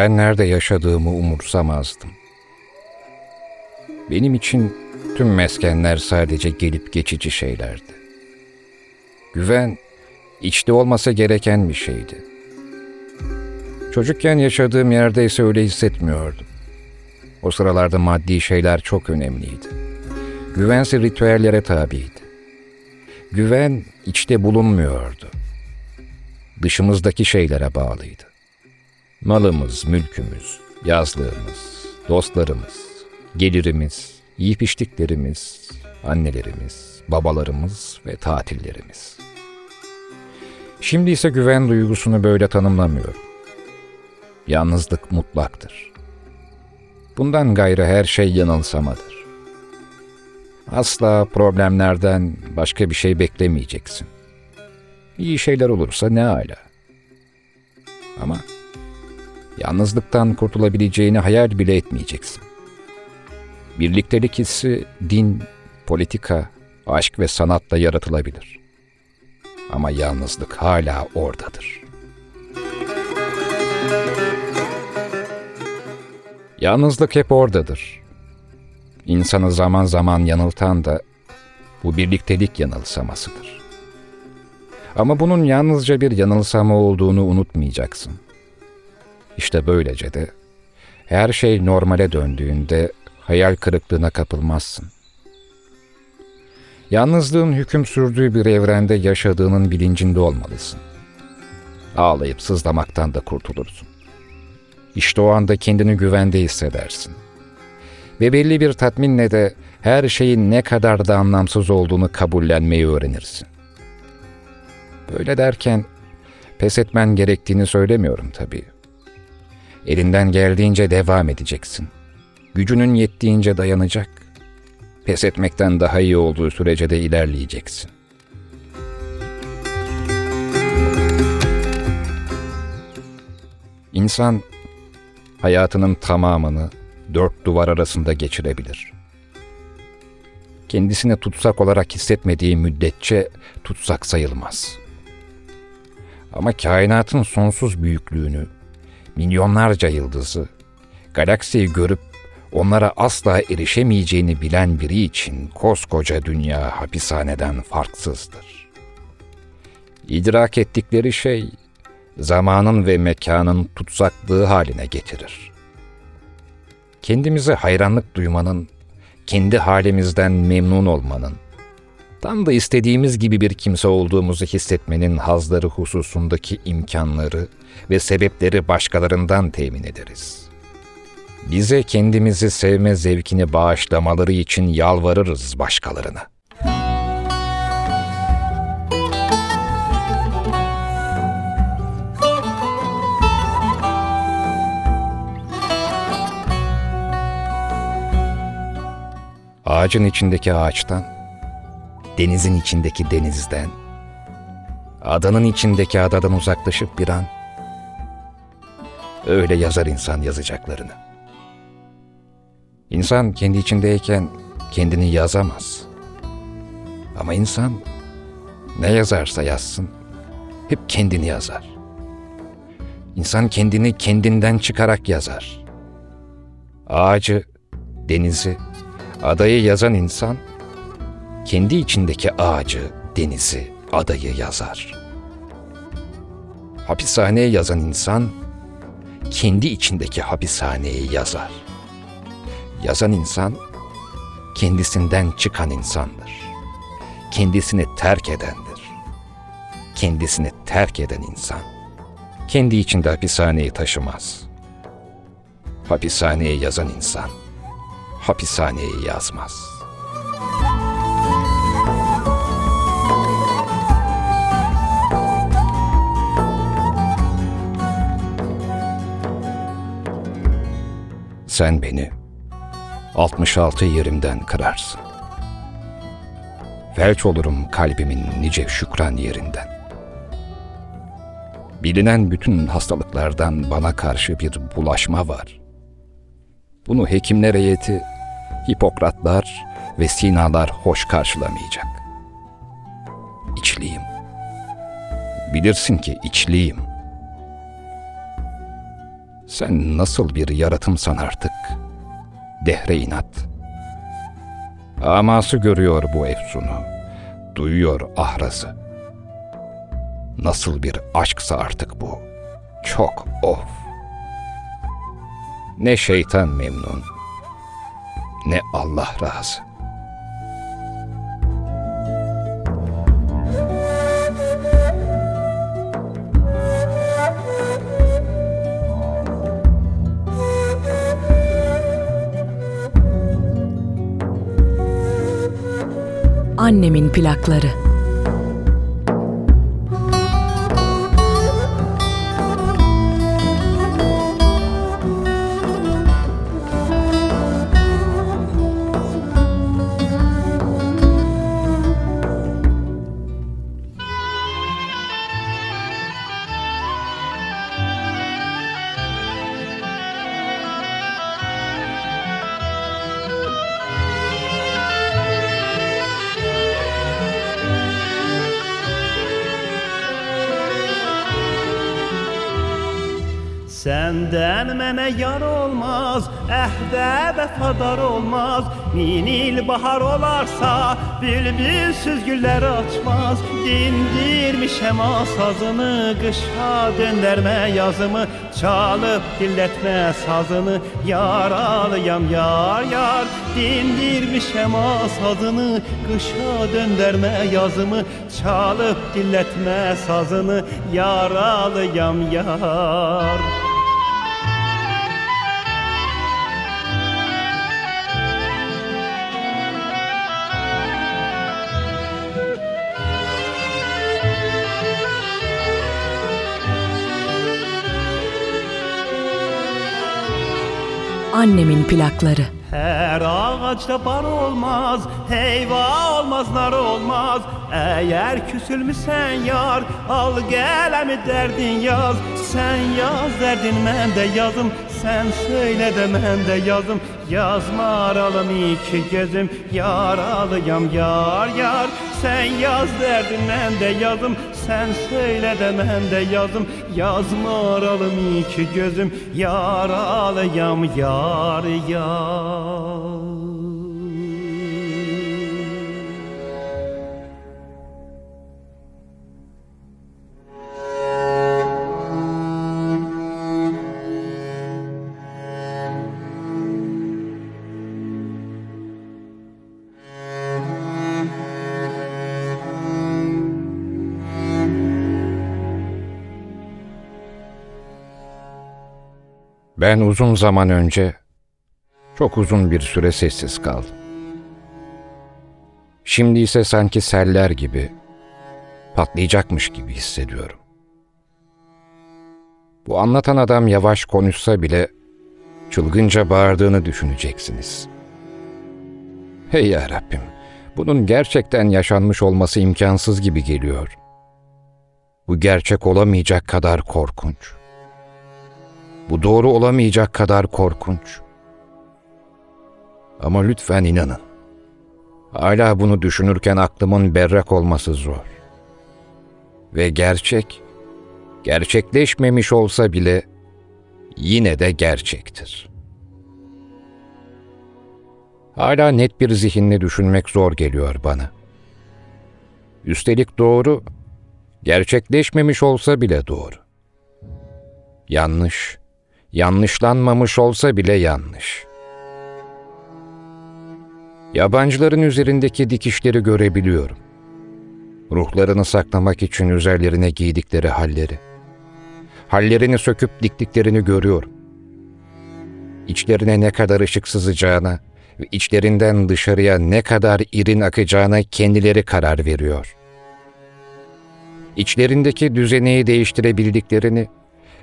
ben nerede yaşadığımı umursamazdım. Benim için tüm meskenler sadece gelip geçici şeylerdi. Güven, içte olması gereken bir şeydi. Çocukken yaşadığım yerde ise öyle hissetmiyordum. O sıralarda maddi şeyler çok önemliydi. Güvense ritüellere tabiydi. Güven içte bulunmuyordu. Dışımızdaki şeylere bağlıydı. Malımız, mülkümüz, yazlığımız, dostlarımız, gelirimiz, yiyip içtiklerimiz, annelerimiz, babalarımız ve tatillerimiz. Şimdi ise güven duygusunu böyle tanımlamıyorum. Yalnızlık mutlaktır. Bundan gayrı her şey yanılsamadır. Asla problemlerden başka bir şey beklemeyeceksin. İyi şeyler olursa ne ala. Ama yalnızlıktan kurtulabileceğini hayal bile etmeyeceksin. Birliktelik hissi din, politika, aşk ve sanatla yaratılabilir. Ama yalnızlık hala oradadır. Yalnızlık hep oradadır. İnsanı zaman zaman yanıltan da bu birliktelik yanılsamasıdır. Ama bunun yalnızca bir yanılsama olduğunu unutmayacaksın. İşte böylece de her şey normale döndüğünde hayal kırıklığına kapılmazsın. Yalnızlığın hüküm sürdüğü bir evrende yaşadığının bilincinde olmalısın. Ağlayıp sızlamaktan da kurtulursun. İşte o anda kendini güvende hissedersin. Ve belli bir tatminle de her şeyin ne kadar da anlamsız olduğunu kabullenmeyi öğrenirsin. Böyle derken pes etmen gerektiğini söylemiyorum tabii. Elinden geldiğince devam edeceksin. Gücünün yettiğince dayanacak. Pes etmekten daha iyi olduğu sürece de ilerleyeceksin. İnsan hayatının tamamını dört duvar arasında geçirebilir. Kendisine tutsak olarak hissetmediği müddetçe tutsak sayılmaz. Ama kainatın sonsuz büyüklüğünü, milyonlarca yıldızı, galaksiyi görüp onlara asla erişemeyeceğini bilen biri için koskoca dünya hapishaneden farksızdır. İdrak ettikleri şey, zamanın ve mekanın tutsaklığı haline getirir. Kendimize hayranlık duymanın, kendi halimizden memnun olmanın, tam da istediğimiz gibi bir kimse olduğumuzu hissetmenin hazları hususundaki imkanları ve sebepleri başkalarından temin ederiz. Bize kendimizi sevme zevkini bağışlamaları için yalvarırız başkalarına. Ağacın içindeki ağaçtan, denizin içindeki denizden, adanın içindeki adadan uzaklaşıp bir an, öyle yazar insan yazacaklarını. İnsan kendi içindeyken kendini yazamaz. Ama insan ne yazarsa yazsın hep kendini yazar. İnsan kendini kendinden çıkarak yazar. Ağacı, denizi, adayı yazan insan kendi içindeki ağacı, denizi, adayı yazar. Hapishaneye yazan insan kendi içindeki hapishaneyi yazar. Yazan insan kendisinden çıkan insandır. Kendisini terk edendir. Kendisini terk eden insan kendi içinde hapishaneyi taşımaz. Hapishaneye yazan insan hapishaneyi yazmaz. Sen beni 66 yerimden kırarsın. Felç olurum kalbimin nice şükran yerinden. Bilinen bütün hastalıklardan bana karşı bir bulaşma var. Bunu hekimler heyeti, Hipokratlar ve Sinalar hoş karşılamayacak. İçliyim. Bilirsin ki içliyim. Sen nasıl bir yaratımsan artık? Dehre inat. Aması görüyor bu efsunu. Duyuyor ahrazı. Nasıl bir aşksa artık bu. Çok of. Ne şeytan memnun, ne Allah razı. Annemin plakları. Senden mənə yar olmaz, əhdə vəfadar olmaz. Min il bahar olarsa, bülbül süzgülər açmaz. Dindirmişəm asazını, qışa döndərmə yazımı, çalıb dillətmə sazını. Yaralıyam yar yar, dindirmişəm asazını, qışa döndərmə yazımı, çalıb dillətmə sazını. Yaralıyam yar. Annemin plakları. Her ağaçta bar olmaz, heyva olmaz, nar olmaz. Eğer küsülmüşsen yar, al gelemi derdin yaz. Sen yaz derdin ben de yazım, sen söyle de ben de yazım. Yazma aralım iki gözüm, yaralıyam yar yar. Sen yaz derdin ben de yazım, sen söyle de ben de yazım. Yazma aralım iki gözüm, yaralıyam yar yar. Ben uzun zaman önce çok uzun bir süre sessiz kaldım. Şimdi ise sanki seller gibi patlayacakmış gibi hissediyorum. Bu anlatan adam yavaş konuşsa bile çılgınca bağırdığını düşüneceksiniz. Hey ya Rabbim, bunun gerçekten yaşanmış olması imkansız gibi geliyor. Bu gerçek olamayacak kadar korkunç. Bu doğru olamayacak kadar korkunç. Ama lütfen inanın. Hala bunu düşünürken aklımın berrak olması zor. Ve gerçek, gerçekleşmemiş olsa bile yine de gerçektir. Hala net bir zihinle düşünmek zor geliyor bana. Üstelik doğru, gerçekleşmemiş olsa bile doğru. Yanlış, yanlışlanmamış olsa bile yanlış. Yabancıların üzerindeki dikişleri görebiliyorum. Ruhlarını saklamak için üzerlerine giydikleri halleri. Hallerini söküp diktiklerini görüyorum. İçlerine ne kadar ışık sızacağına ve içlerinden dışarıya ne kadar irin akacağına kendileri karar veriyor. İçlerindeki düzeneyi değiştirebildiklerini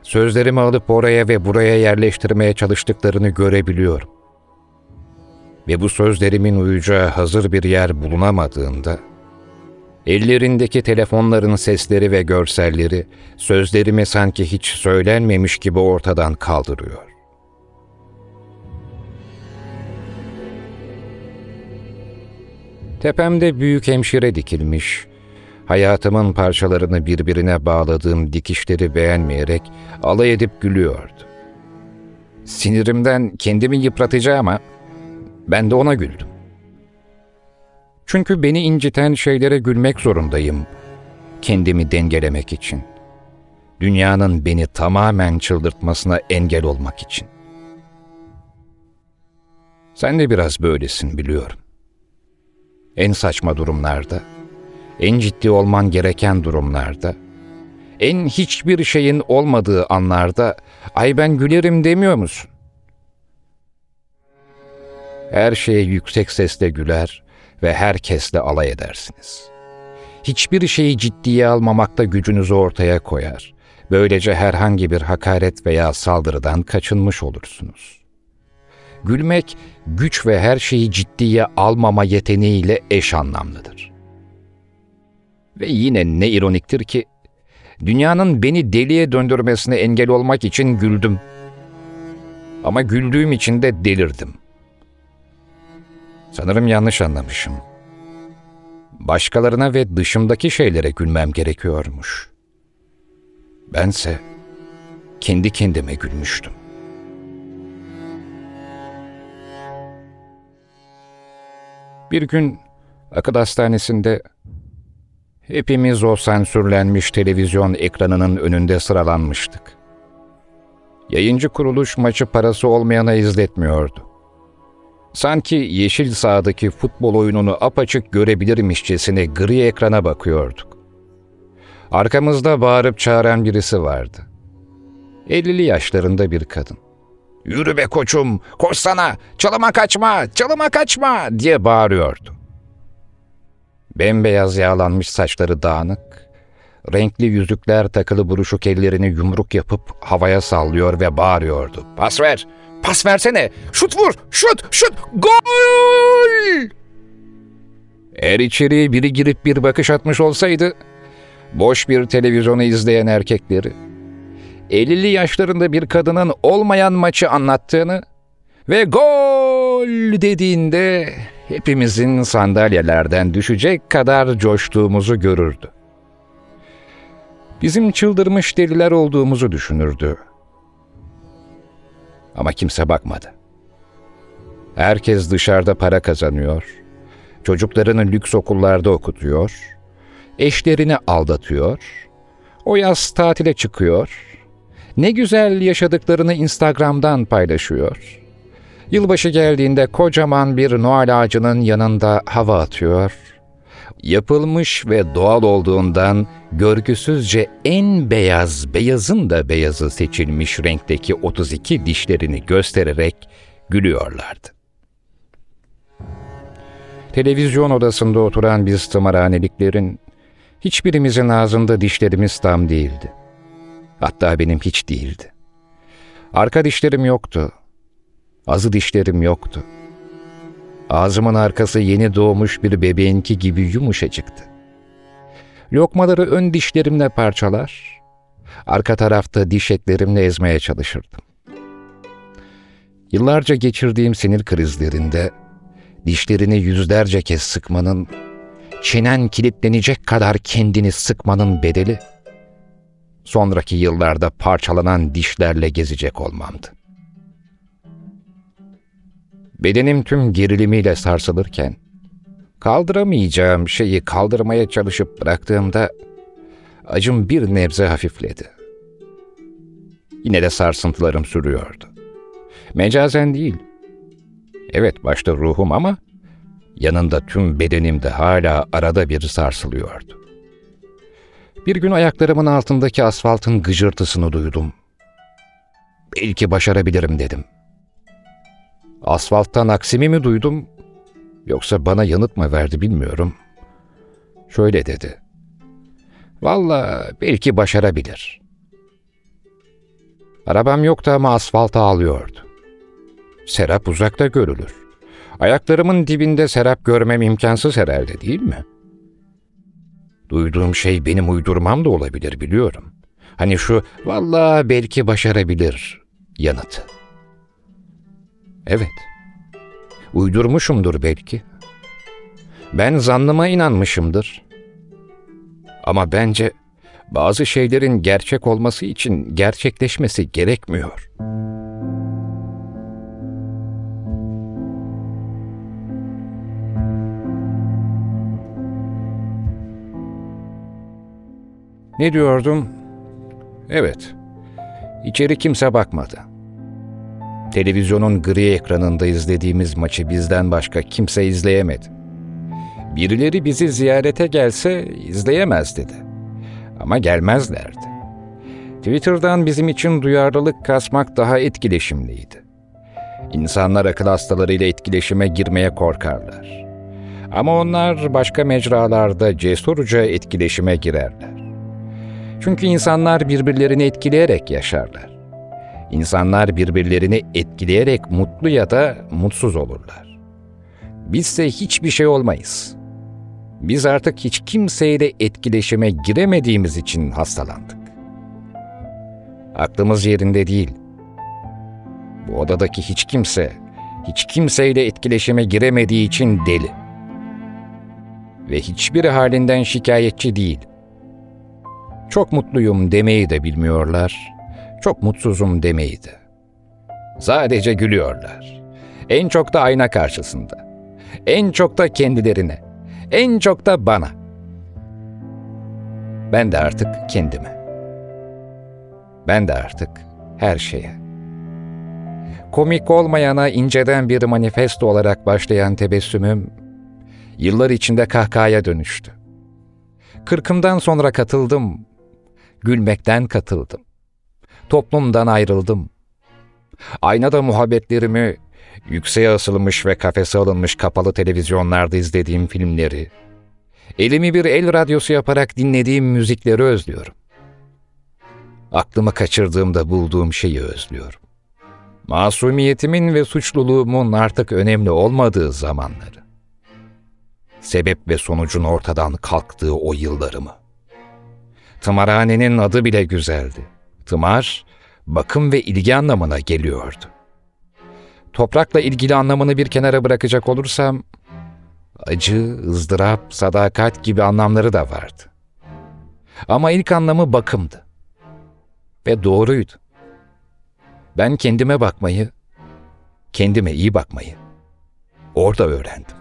sözlerimi alıp oraya ve buraya yerleştirmeye çalıştıklarını görebiliyorum. Ve bu sözlerimin uyacağı hazır bir yer bulunamadığında, ellerindeki telefonların sesleri ve görselleri sözlerimi sanki hiç söylenmemiş gibi ortadan kaldırıyor. Tepemde büyük hemşire dikilmiş, hayatımın parçalarını birbirine bağladığım dikişleri beğenmeyerek alay edip gülüyordu. Sinirimden kendimi yıpratacağıma ben de ona güldüm. Çünkü beni inciten şeylere gülmek zorundayım kendimi dengelemek için. Dünyanın beni tamamen çıldırtmasına engel olmak için. Sen de biraz böylesin biliyorum. En saçma durumlarda, en ciddi olman gereken durumlarda, en hiçbir şeyin olmadığı anlarda ay ben gülerim demiyor musun? Her şeye yüksek sesle güler ve herkesle alay edersiniz. Hiçbir şeyi ciddiye almamakta gücünüzü ortaya koyar. Böylece herhangi bir hakaret veya saldırıdan kaçınmış olursunuz. Gülmek, güç ve her şeyi ciddiye almama yeteneğiyle eş anlamlıdır. Ve yine ne ironiktir ki, dünyanın beni deliye döndürmesine engel olmak için güldüm. Ama güldüğüm için de delirdim. Sanırım yanlış anlamışım. Başkalarına ve dışımdaki şeylere gülmem gerekiyormuş. Bense kendi kendime gülmüştüm. Bir gün akıl hastanesinde hepimiz o sansürlenmiş televizyon ekranının önünde sıralanmıştık. Yayıncı kuruluş maçı parası olmayana izletmiyordu. Sanki yeşil sahadaki futbol oyununu apaçık görebilirmişçesine gri ekrana bakıyorduk. Arkamızda bağırıp çağıran birisi vardı. 50'li yaşlarında bir kadın. ''Yürü be koçum, koşsana, çalıma kaçma, çalıma kaçma!'' diye bağırıyordu. Bembeyaz yağlanmış saçları dağınık, renkli yüzükler takılı buruşuk ellerini yumruk yapıp havaya sallıyor ve bağırıyordu. ''Pas ver, pas versene, şut vur, şut, şut, gol!'' Eğer içeriye biri girip bir bakış atmış olsaydı, boş bir televizyonu izleyen erkekleri, 50'li yaşlarında bir kadının olmayan maçı anlattığını ve gol dediğinde hepimizin sandalyelerden düşecek kadar coştuğumuzu görürdü. Bizim çıldırmış deliler olduğumuzu düşünürdü. Ama kimse bakmadı. Herkes dışarıda para kazanıyor, çocuklarını lüks okullarda okutuyor, eşlerini aldatıyor, o yaz tatile çıkıyor, ne güzel yaşadıklarını Instagram'dan paylaşıyor. Yılbaşı geldiğinde kocaman bir Noel ağacının yanında hava atıyor. Yapılmış ve doğal olduğundan görgüsüzce en beyaz, beyazın da beyazı seçilmiş renkteki 32 dişlerini göstererek gülüyorlardı. Televizyon odasında oturan biz tımarhaneliklerin hiçbirimizin ağzında dişlerimiz tam değildi. Hatta benim hiç değildi. Arka dişlerim yoktu. Azı dişlerim yoktu. Ağzımın arkası yeni doğmuş bir bebeğinki gibi yumuşacıktı. Lokmaları ön dişlerimle parçalar, arka tarafta diş etlerimle ezmeye çalışırdım. Yıllarca geçirdiğim sinir krizlerinde dişlerini yüzlerce kez sıkmanın, çenen kilitlenecek kadar kendini sıkmanın bedeli, sonraki yıllarda parçalanan dişlerle gezecek olmamdı. Bedenim tüm gerilimiyle sarsılırken, kaldıramayacağım şeyi kaldırmaya çalışıp bıraktığımda acım bir nebze hafifledi. Yine de sarsıntılarım sürüyordu. Mecazen değil. Evet başta ruhum ama yanında tüm bedenim de hala arada bir sarsılıyordu. Bir gün ayaklarımın altındaki asfaltın gıcırtısını duydum. Belki başarabilirim dedim. Asfalttan aksimi mi duydum yoksa bana yanıt mı verdi bilmiyorum. Şöyle dedi. Valla belki başarabilir. Arabam yoktu ama asfalta ağlıyordu. Serap uzakta görülür. Ayaklarımın dibinde serap görmem imkansız herhalde değil mi?'' Duyduğum şey benim uydurmam da olabilir biliyorum. Hani şu valla belki başarabilir yanıtı. Evet. Uydurmuşumdur belki. Ben zannıma inanmışımdır. Ama bence bazı şeylerin gerçek olması için gerçekleşmesi gerekmiyor. Ne diyordum? Evet. İçeri kimse bakmadı. Televizyonun gri ekranında izlediğimiz maçı bizden başka kimse izleyemedi. Birileri bizi ziyarete gelse izleyemez dedi. Ama gelmezlerdi. Twitter'dan bizim için duyarlılık kasmak daha etkileşimliydi. İnsanlar akıl hastalarıyla etkileşime girmeye korkarlar. Ama onlar başka mecralarda cesurca etkileşime girerler. Çünkü insanlar birbirlerini etkileyerek yaşarlar. İnsanlar birbirlerini etkileyerek mutlu ya da mutsuz olurlar. Bizse hiçbir şey olmayız. Biz artık hiç kimseyle etkileşime giremediğimiz için hastalandık. Aklımız yerinde değil. Bu odadaki hiç kimse, hiç kimseyle etkileşime giremediği için deli. Ve hiçbiri halinden şikayetçi değil. Çok mutluyum demeyi de bilmiyorlar, çok mutsuzum demeyi de. Sadece gülüyorlar. En çok da ayna karşısında. En çok da kendilerine. En çok da bana. Ben de artık kendime. Ben de artık her şeye. Komik olmayana inceden bir manifesto olarak başlayan tebessümüm, yıllar içinde kahkahaya dönüştü. Kırkımdan sonra katıldım, gülmekten katıldım. Toplumdan ayrıldım. Aynada muhabbetlerimi, yükseğe asılmış ve kafese alınmış kapalı televizyonlarda izlediğim filmleri, elimi bir el radyosu yaparak dinlediğim müzikleri özlüyorum. Aklımı kaçırdığımda bulduğum şeyi özlüyorum. Masumiyetimin ve suçluluğumun artık önemli olmadığı zamanları. Sebep ve sonucun ortadan kalktığı o yıllarımı. Tımarhanenin adı bile güzeldi. Tımar, bakım ve ilgi anlamına geliyordu. Toprakla ilgili anlamını bir kenara bırakacak olursam, acı, ızdırap, sadakat gibi anlamları da vardı. Ama ilk anlamı bakımdı. Ve doğruydu. Ben kendime bakmayı, kendime iyi bakmayı orada öğrendim.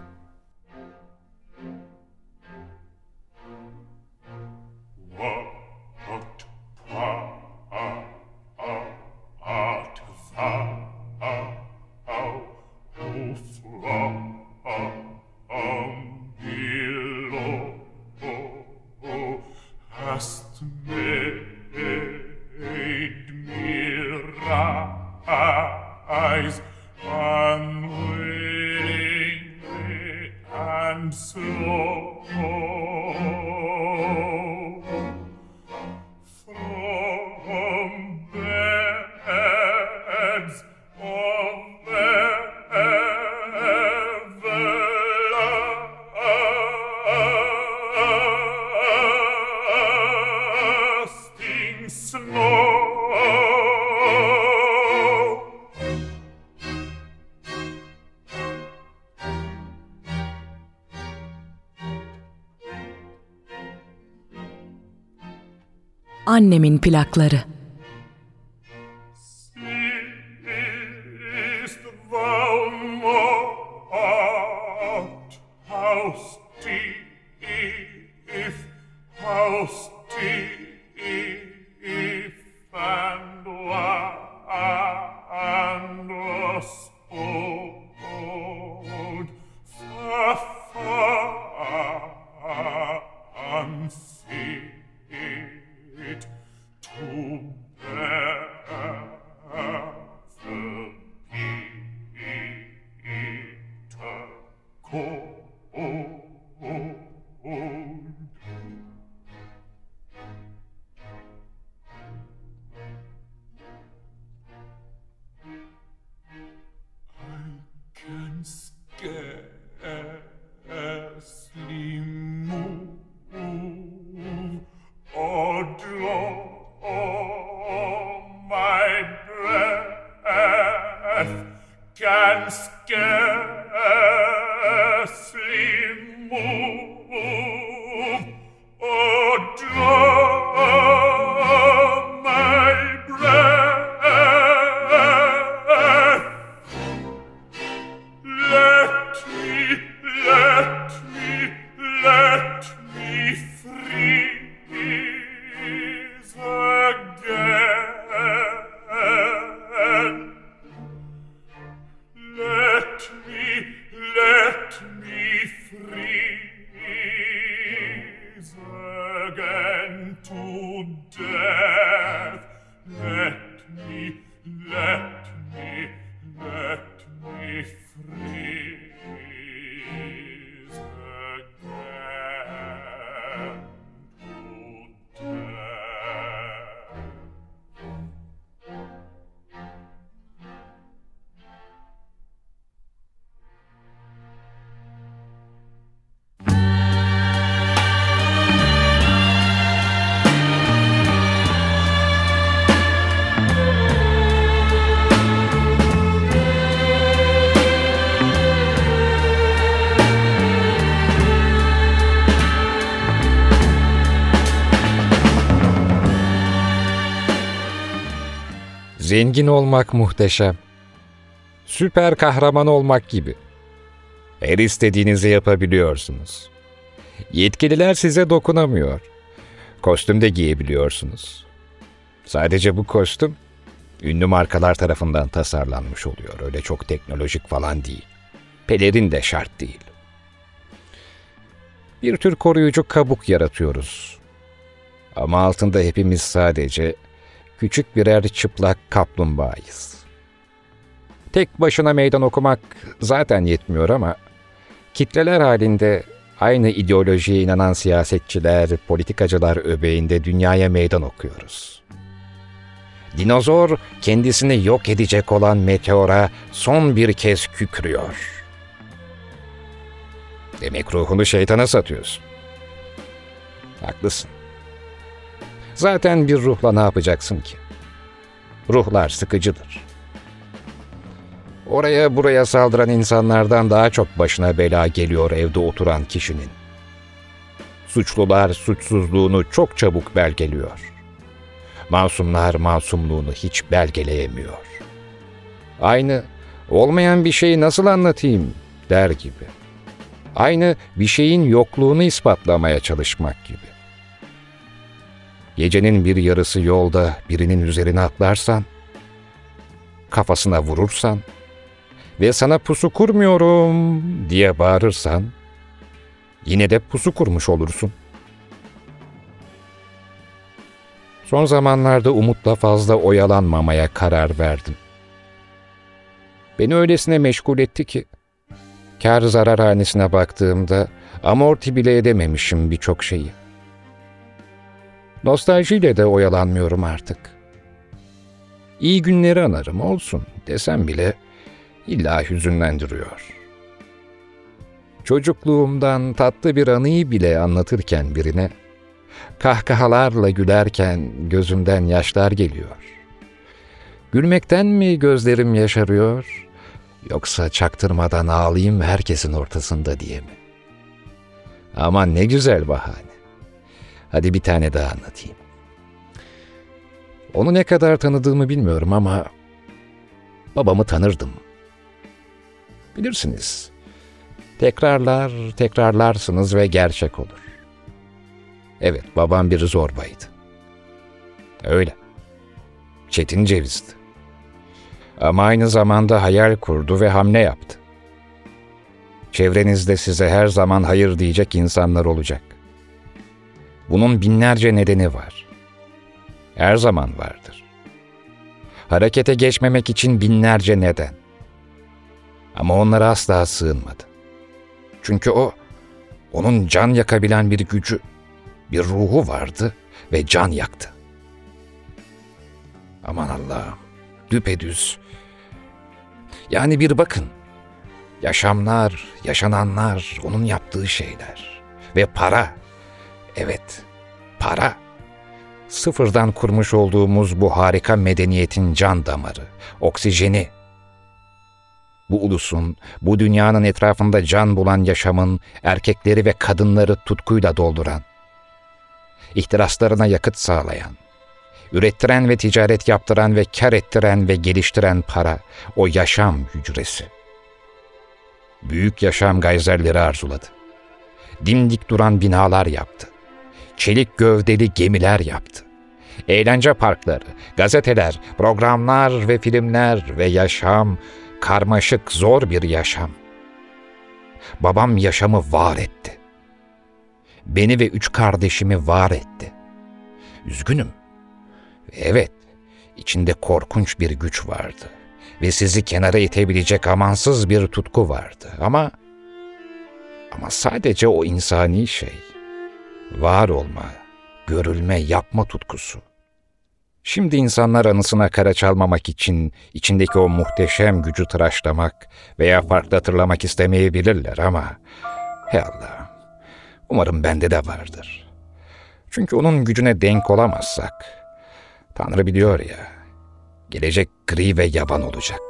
Annemin plakları. Zengin olmak muhteşem. Süper kahraman olmak gibi. Her istediğinizi yapabiliyorsunuz. Yetkililer size dokunamıyor. Kostüm de giyebiliyorsunuz. Sadece bu kostüm ünlü markalar tarafından tasarlanmış oluyor. Öyle çok teknolojik falan değil. Pelerin de şart değil. Bir tür koruyucu kabuk yaratıyoruz. Ama altında hepimiz sadece küçük birer çıplak kaplumbağayız. Tek başına meydan okumak zaten yetmiyor ama kitleler halinde aynı ideolojiye inanan siyasetçiler, politikacılar öbeğinde dünyaya meydan okuyoruz. Dinozor kendisini yok edecek olan meteora son bir kez kükrüyor. Demek ruhunu şeytana satıyorsun. Haklısın. Zaten bir ruhla ne yapacaksın ki? Ruhlar sıkıcıdır. Oraya buraya saldıran insanlardan daha çok başına bela geliyor evde oturan kişinin. Suçlular suçsuzluğunu çok çabuk belgeliyor. Masumlar masumluğunu hiç belgeleyemiyor. Aynı olmayan bir şeyi nasıl anlatayım der gibi. Aynı bir şeyin yokluğunu ispatlamaya çalışmak gibi. Gecenin bir yarısı yolda birinin üzerine atlarsan, kafasına vurursan ve sana pusu kurmuyorum diye bağırırsan, yine de pusu kurmuş olursun. Son zamanlarda umutla fazla oyalanmamaya karar verdim. Beni öylesine meşgul etti ki, kar zarar hanesine baktığımda amorti bile edememişim birçok şeyi. Nostaljiyle de oyalanmıyorum artık. İyi günleri anarım olsun desem bile illa hüzünlendiriyor. Çocukluğumdan tatlı bir anıyı bile anlatırken birine, kahkahalarla gülerken gözümden yaşlar geliyor. Gülmekten mi gözlerim yaşarıyor, yoksa çaktırmadan ağlayayım herkesin ortasında diye mi? Aman ne güzel bahane. Hadi bir tane daha anlatayım. Onu ne kadar tanıdığımı bilmiyorum ama babamı tanırdım. Bilirsiniz. Tekrarlar, tekrarlarsınız ve gerçek olur. Evet, babam bir zorbaydı. Öyle. Çetin cevizdi. Ama aynı zamanda hayal kurdu ve hamle yaptı. Çevrenizde size her zaman hayır diyecek insanlar olacak. Bunun binlerce nedeni var. Her zaman vardır. Harekete geçmemek için binlerce neden. Ama onlara asla sığınmadı. Çünkü o, onun can yakabilen bir gücü, bir ruhu vardı ve can yaktı. Aman Allah'ım, düpedüz. Yani bir bakın, yaşamlar, yaşananlar, onun yaptığı şeyler ve para Evet, para. Sıfırdan kurmuş olduğumuz bu harika medeniyetin can damarı, oksijeni. Bu ulusun, bu dünyanın etrafında can bulan yaşamın erkekleri ve kadınları tutkuyla dolduran, ihtiraslarına yakıt sağlayan, ürettiren ve ticaret yaptıran ve kar ettiren ve geliştiren para, o yaşam hücresi. Büyük yaşam gayzerleri arzuladı. Dimdik duran binalar yaptı çelik gövdeli gemiler yaptı. Eğlence parkları, gazeteler, programlar ve filmler ve yaşam, karmaşık zor bir yaşam. Babam yaşamı var etti. Beni ve üç kardeşimi var etti. Üzgünüm. Evet, içinde korkunç bir güç vardı ve sizi kenara itebilecek amansız bir tutku vardı ama ama sadece o insani şey. Var olma, görülme, yapma tutkusu. Şimdi insanlar anısına kara çalmamak için içindeki o muhteşem gücü tıraşlamak veya farklı hatırlamak istemeyebilirler ama hey Allah, umarım bende de vardır. Çünkü onun gücüne denk olamazsak, Tanrı biliyor ya, gelecek gri ve yaban olacak.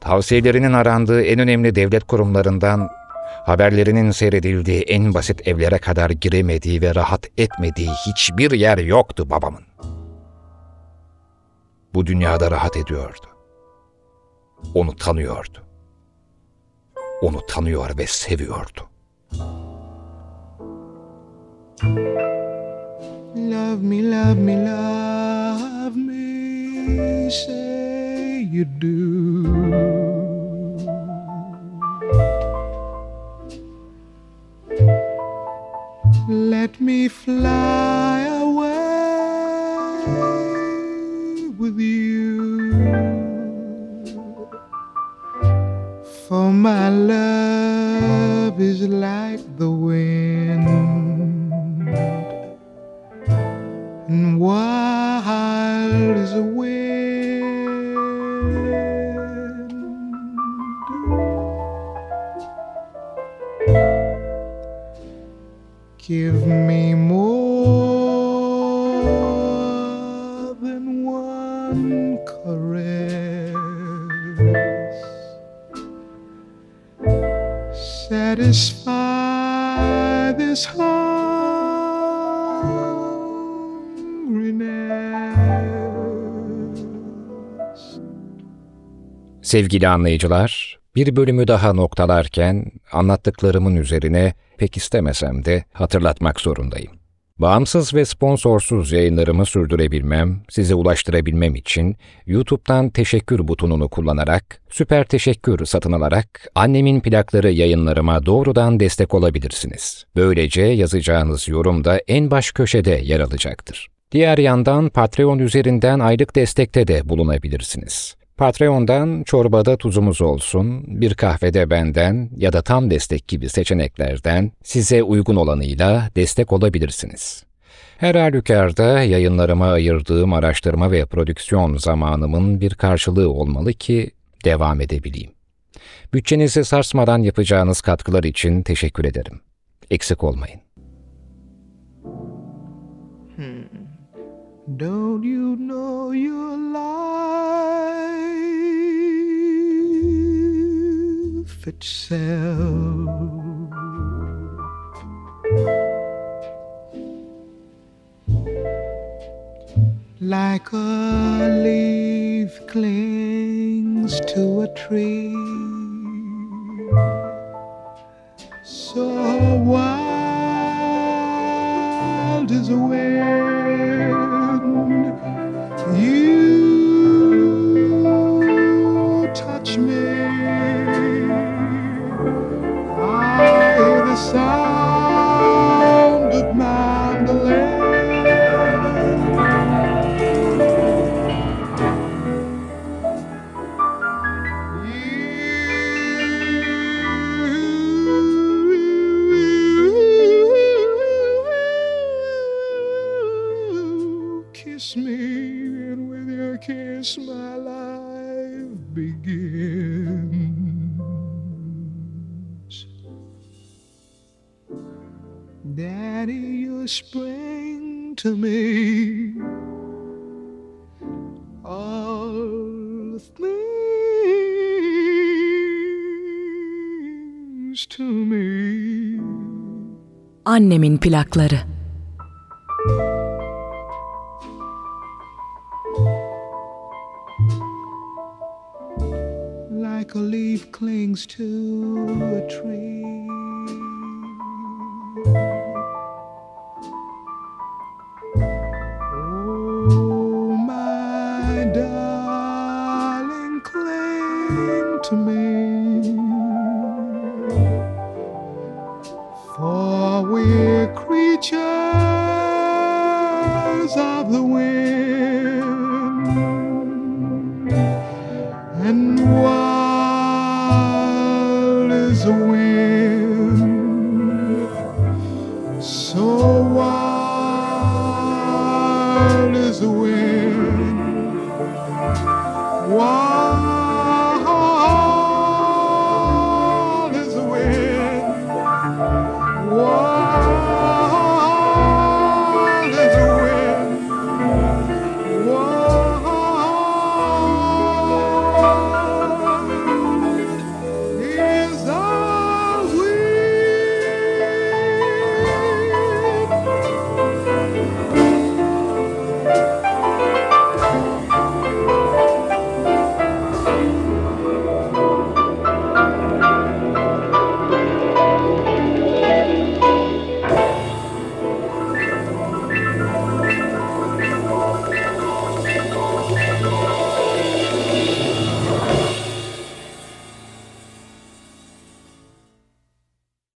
Tavsiyelerinin arandığı en önemli devlet kurumlarından haberlerinin seyredildiği en basit evlere kadar giremediği ve rahat etmediği hiçbir yer yoktu babamın. Bu dünyada rahat ediyordu. Onu tanıyordu. Onu tanıyor ve seviyordu. Love me, love me, love me, say you do. Let me fly away with you. For my love is like the wind Sevgili anlayıcılar, bir bölümü daha noktalarken anlattıklarımın üzerine pek istemesem de hatırlatmak zorundayım. Bağımsız ve sponsorsuz yayınlarımı sürdürebilmem, size ulaştırabilmem için YouTube'dan teşekkür butonunu kullanarak, süper teşekkür satın alarak annemin plakları yayınlarıma doğrudan destek olabilirsiniz. Böylece yazacağınız yorum da en baş köşede yer alacaktır. Diğer yandan Patreon üzerinden aylık destekte de bulunabilirsiniz. Patreon'dan çorbada tuzumuz olsun, bir kahvede benden ya da tam destek gibi seçeneklerden size uygun olanıyla destek olabilirsiniz. Her halükarda yayınlarıma ayırdığım araştırma ve prodüksiyon zamanımın bir karşılığı olmalı ki devam edebileyim. Bütçenizi sarsmadan yapacağınız katkılar için teşekkür ederim. Eksik olmayın. Don't you know your life itself? Like a leaf clings to a tree, Daddy, you spring to me. All things to me. Annemin plakları.